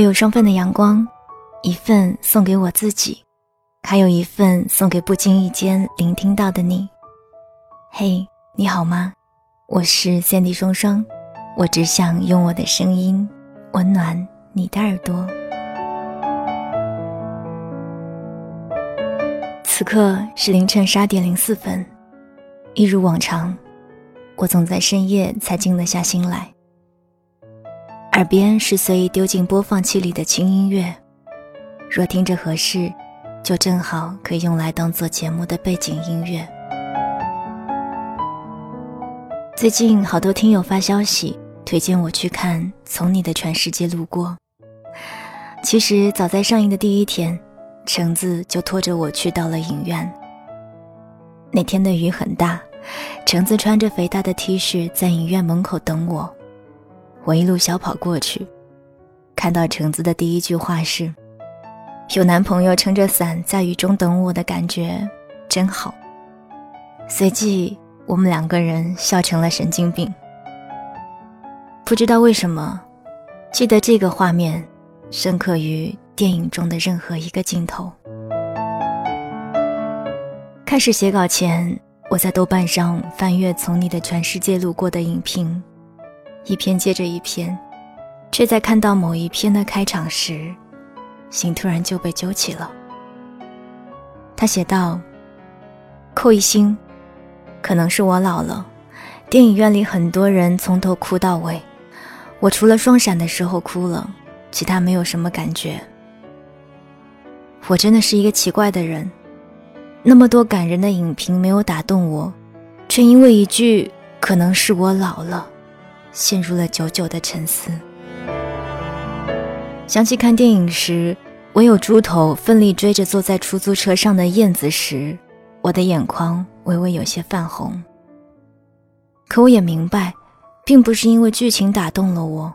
我有双份的阳光，一份送给我自己，还有一份送给不经意间聆听到的你。嘿，你好吗？我是三 D 双双，我只想用我的声音温暖你的耳朵。此刻是凌晨十二点零四分，一如往常，我总在深夜才静得下心来。耳边是随意丢进播放器里的轻音乐，若听着合适，就正好可以用来当做节目的背景音乐。最近好多听友发消息推荐我去看《从你的全世界路过》，其实早在上映的第一天，橙子就拖着我去到了影院。那天的雨很大，橙子穿着肥大的 T 恤在影院门口等我。我一路小跑过去，看到橙子的第一句话是：“有男朋友撑着伞在雨中等我的感觉真好。”随即，我们两个人笑成了神经病。不知道为什么，记得这个画面深刻于电影中的任何一个镜头。开始写稿前，我在豆瓣上翻阅《从你的全世界路过》的影评。一篇接着一篇，却在看到某一篇的开场时，心突然就被揪起了。他写道：“扣一星，可能是我老了。电影院里很多人从头哭到尾，我除了双闪的时候哭了，其他没有什么感觉。我真的是一个奇怪的人，那么多感人的影评没有打动我，却因为一句‘可能是我老了’。”陷入了久久的沉思。想起看电影时，唯有猪头奋力追着坐在出租车上的燕子时，我的眼眶微微有些泛红。可我也明白，并不是因为剧情打动了我，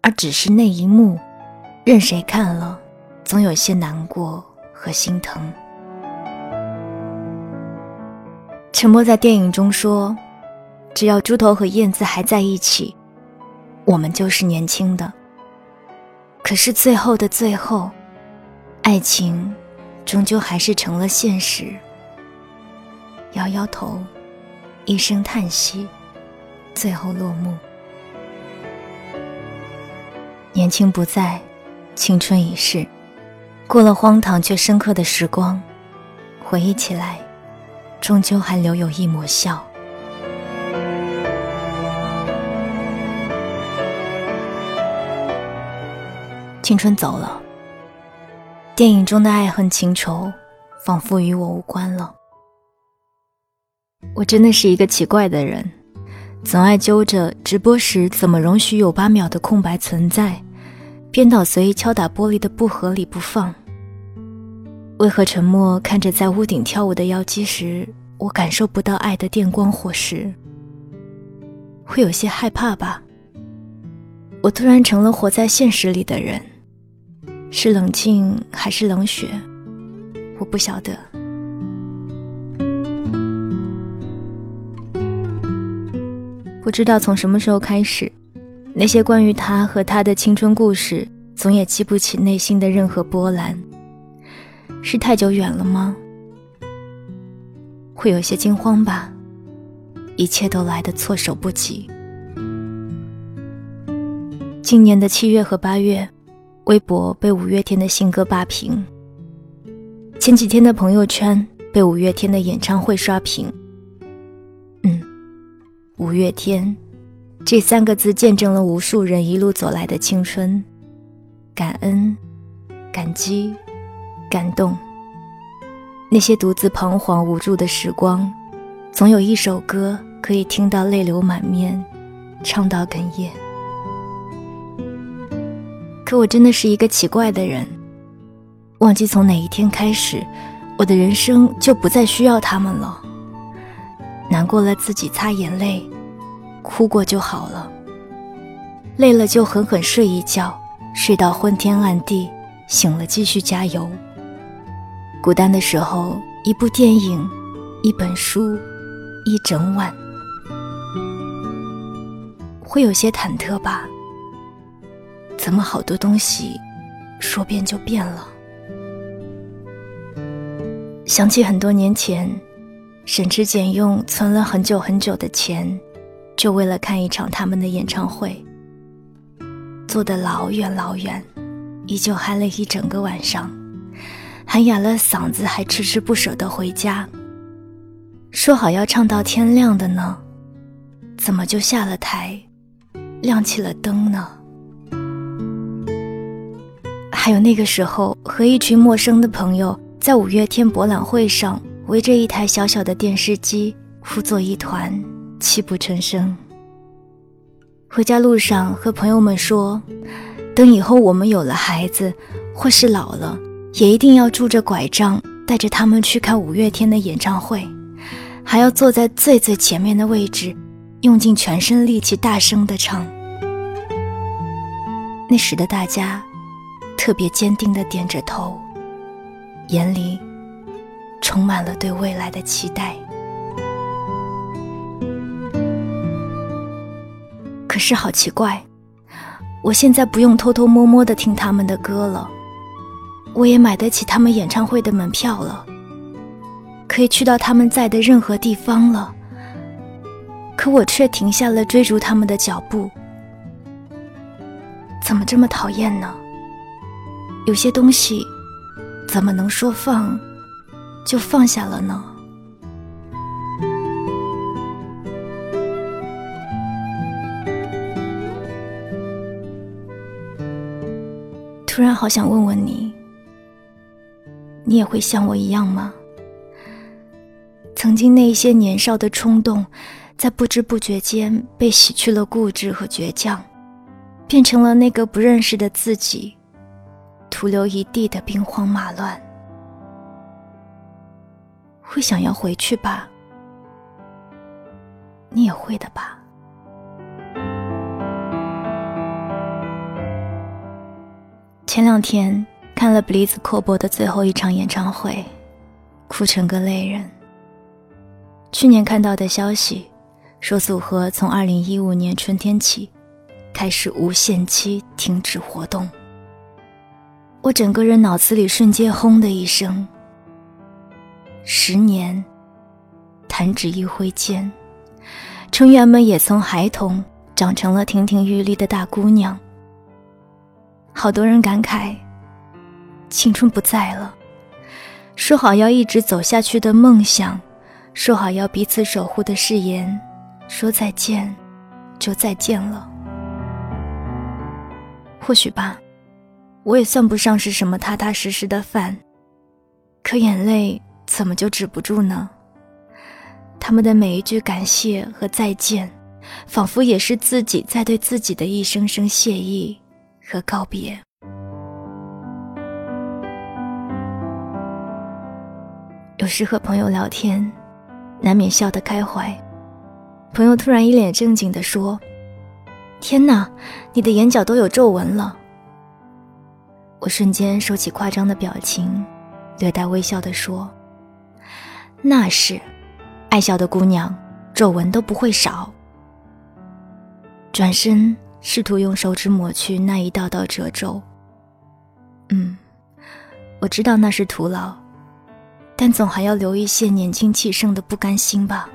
而只是那一幕，任谁看了，总有些难过和心疼。沉默在电影中说。只要猪头和燕子还在一起，我们就是年轻的。可是最后的最后，爱情终究还是成了现实。摇摇头，一声叹息，最后落幕。年轻不在，青春已逝，过了荒唐却深刻的时光，回忆起来，终究还留有一抹笑。青春走了，电影中的爱恨情仇，仿佛与我无关了。我真的是一个奇怪的人，总爱揪着直播时怎么容许有八秒的空白存在，编导随意敲打玻璃的不合理不放。为何沉默看着在屋顶跳舞的妖姬时，我感受不到爱的电光火石？会有些害怕吧？我突然成了活在现实里的人。是冷静还是冷血？我不晓得。不知道从什么时候开始，那些关于他和他的青春故事，总也激不起内心的任何波澜。是太久远了吗？会有些惊慌吧？一切都来得措手不及。今年的七月和八月。微博被五月天的新歌霸屏，前几天的朋友圈被五月天的演唱会刷屏。嗯，五月天这三个字见证了无数人一路走来的青春，感恩、感激、感动。那些独自彷徨无助的时光，总有一首歌可以听到泪流满面，唱到哽咽。可我真的是一个奇怪的人，忘记从哪一天开始，我的人生就不再需要他们了。难过了自己擦眼泪，哭过就好了。累了就狠狠睡一觉，睡到昏天暗地，醒了继续加油。孤单的时候，一部电影，一本书，一整晚，会有些忐忑吧。怎么好多东西说变就变了？想起很多年前，省吃俭用存了很久很久的钱，就为了看一场他们的演唱会，坐得老远老远，依旧嗨了一整个晚上，喊哑了嗓子，还迟迟不舍得回家。说好要唱到天亮的呢，怎么就下了台，亮起了灯呢？还有那个时候，和一群陌生的朋友在五月天博览会上，围着一台小小的电视机，呼作一团，泣不成声。回家路上和朋友们说，等以后我们有了孩子，或是老了，也一定要拄着拐杖，带着他们去看五月天的演唱会。还要坐在最最前面的位置，用尽全身力气大声的唱。那时的大家，特别坚定地点着头，眼里充满了对未来的期待。可是好奇怪，我现在不用偷偷摸摸地听他们的歌了，我也买得起他们演唱会的门票了。可以去到他们在的任何地方了，可我却停下了追逐他们的脚步。怎么这么讨厌呢？有些东西怎么能说放就放下了呢？突然好想问问你，你也会像我一样吗？曾经那一些年少的冲动，在不知不觉间被洗去了固执和倔强，变成了那个不认识的自己，徒留一地的兵荒马乱。会想要回去吧？你也会的吧？前两天看了布里兹库珀的最后一场演唱会，哭成个泪人。去年看到的消息，说组合从二零一五年春天起，开始无限期停止活动。我整个人脑子里瞬间轰的一声。十年，弹指一挥间，成员们也从孩童长成了亭亭玉立的大姑娘。好多人感慨，青春不在了，说好要一直走下去的梦想。说好要彼此守护的誓言，说再见，就再见了。或许吧，我也算不上是什么踏踏实实的饭，可眼泪怎么就止不住呢？他们的每一句感谢和再见，仿佛也是自己在对自己的一声声谢意和告别。有时和朋友聊天。难免笑得开怀，朋友突然一脸正经地说：“天哪，你的眼角都有皱纹了。”我瞬间收起夸张的表情，略带微笑地说：“那是，爱笑的姑娘，皱纹都不会少。”转身试图用手指抹去那一道道褶皱。嗯，我知道那是徒劳。但总还要留一些年轻气盛的不甘心吧。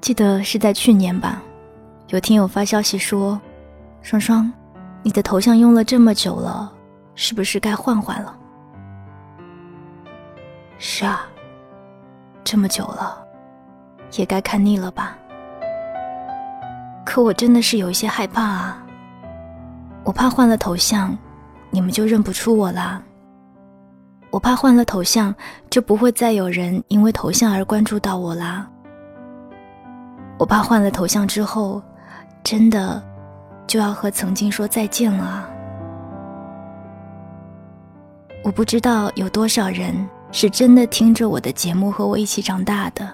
记得是在去年吧，有听友发消息说：“双双，你的头像用了这么久了，是不是该换换了？”是啊，这么久了，也该看腻了吧。可我真的是有一些害怕啊，我怕换了头像。你们就认不出我啦。我怕换了头像，就不会再有人因为头像而关注到我啦。我怕换了头像之后，真的就要和曾经说再见了。我不知道有多少人是真的听着我的节目和我一起长大的，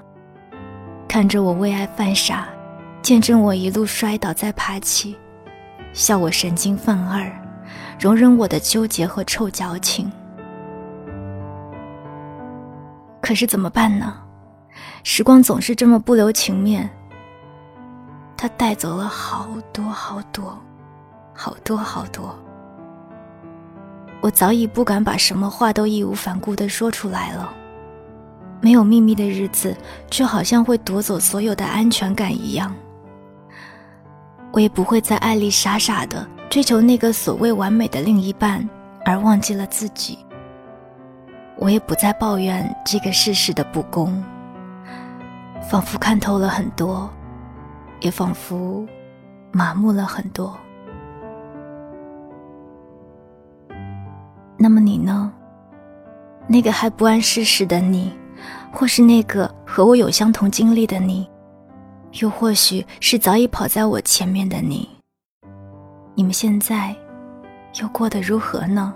看着我为爱犯傻，见证我一路摔倒再爬起，笑我神经犯二。容忍我的纠结和臭矫情，可是怎么办呢？时光总是这么不留情面。他带走了好多好多，好多好多。我早已不敢把什么话都义无反顾地说出来了。没有秘密的日子，就好像会夺走所有的安全感一样。我也不会在爱里傻傻的追求那个所谓完美的另一半，而忘记了自己。我也不再抱怨这个世事的不公，仿佛看透了很多，也仿佛麻木了很多。那么你呢？那个还不谙世事的你，或是那个和我有相同经历的你，又或许是早已跑在我前面的你，你们现在又过得如何呢？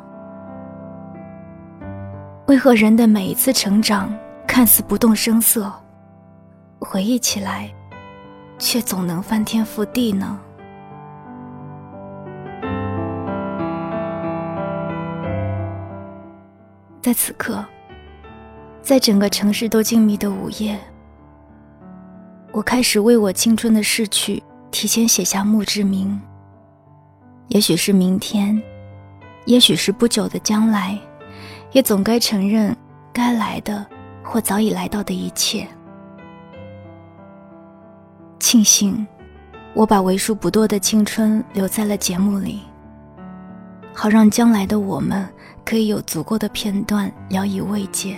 为何人的每一次成长看似不动声色，回忆起来，却总能翻天覆地呢？在此刻，在整个城市都静谧的午夜，我开始为我青春的逝去提前写下墓志铭。也许是明天，也许是不久的将来，也总该承认该来的或早已来到的一切。庆幸，我把为数不多的青春留在了节目里，好让将来的我们。可以有足够的片段聊以慰藉。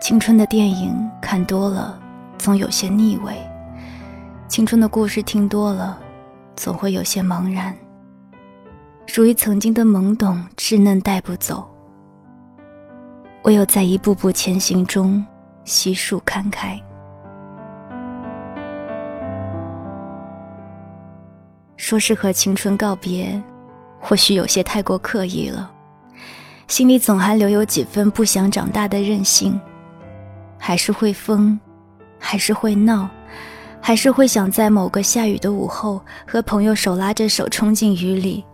青春的电影看多了，总有些腻味；青春的故事听多了，总会有些茫然。属于曾经的懵懂稚嫩带不走，唯有在一步步前行中悉数看开。说是和青春告别，或许有些太过刻意了，心里总还留有几分不想长大的任性，还是会疯，还是会闹，还是会想在某个下雨的午后和朋友手拉着手冲进雨里，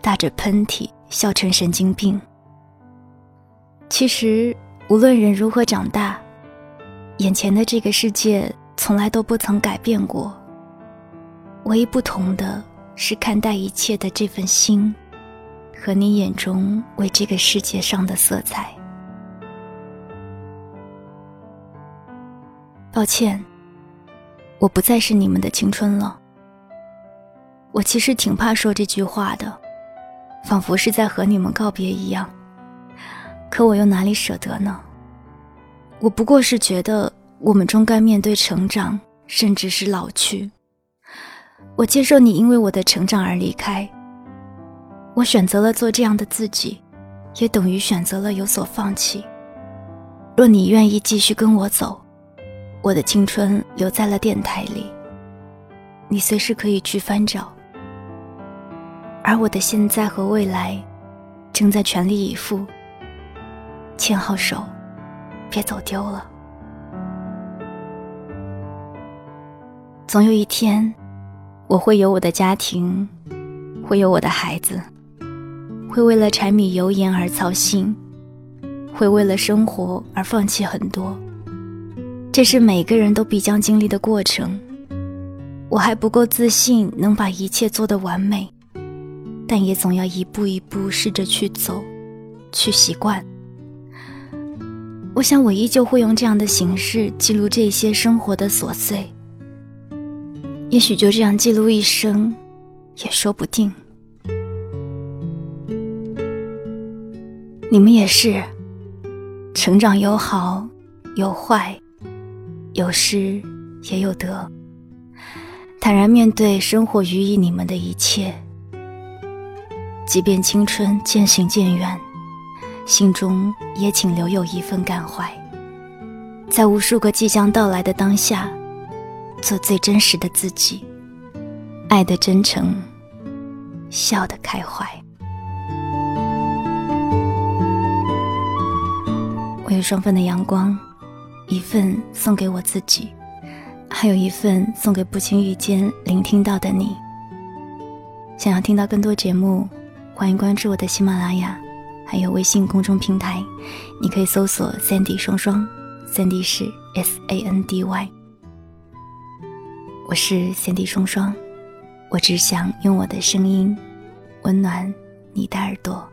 打着喷嚏笑成神经病。其实无论人如何长大，眼前的这个世界从来都不曾改变过。唯一不同的是，看待一切的这份心，和你眼中为这个世界上的色彩。抱歉，我不再是你们的青春了。我其实挺怕说这句话的，仿佛是在和你们告别一样。可我又哪里舍得呢？我不过是觉得，我们终该面对成长，甚至是老去。我接受你因为我的成长而离开。我选择了做这样的自己，也等于选择了有所放弃。若你愿意继续跟我走，我的青春留在了电台里，你随时可以去翻找。而我的现在和未来，正在全力以赴。牵好手，别走丢了。总有一天。我会有我的家庭，会有我的孩子，会为了柴米油盐而操心，会为了生活而放弃很多。这是每个人都必将经历的过程。我还不够自信能把一切做得完美，但也总要一步一步试着去走，去习惯。我想，我依旧会用这样的形式记录这些生活的琐碎。也许就这样记录一生，也说不定。你们也是，成长有好有坏，有失也有得，坦然面对生活予以你们的一切。即便青春渐行渐远，心中也请留有一份感怀，在无数个即将到来的当下。做最真实的自己，爱的真诚，笑的开怀。我有双份的阳光，一份送给我自己，还有一份送给不经意间聆听到的你。想要听到更多节目，欢迎关注我的喜马拉雅，还有微信公众平台，你可以搜索“三 D 双双”，三 D 是 S A N D Y。我是 Sandy 双双，我只想用我的声音温暖你的耳朵。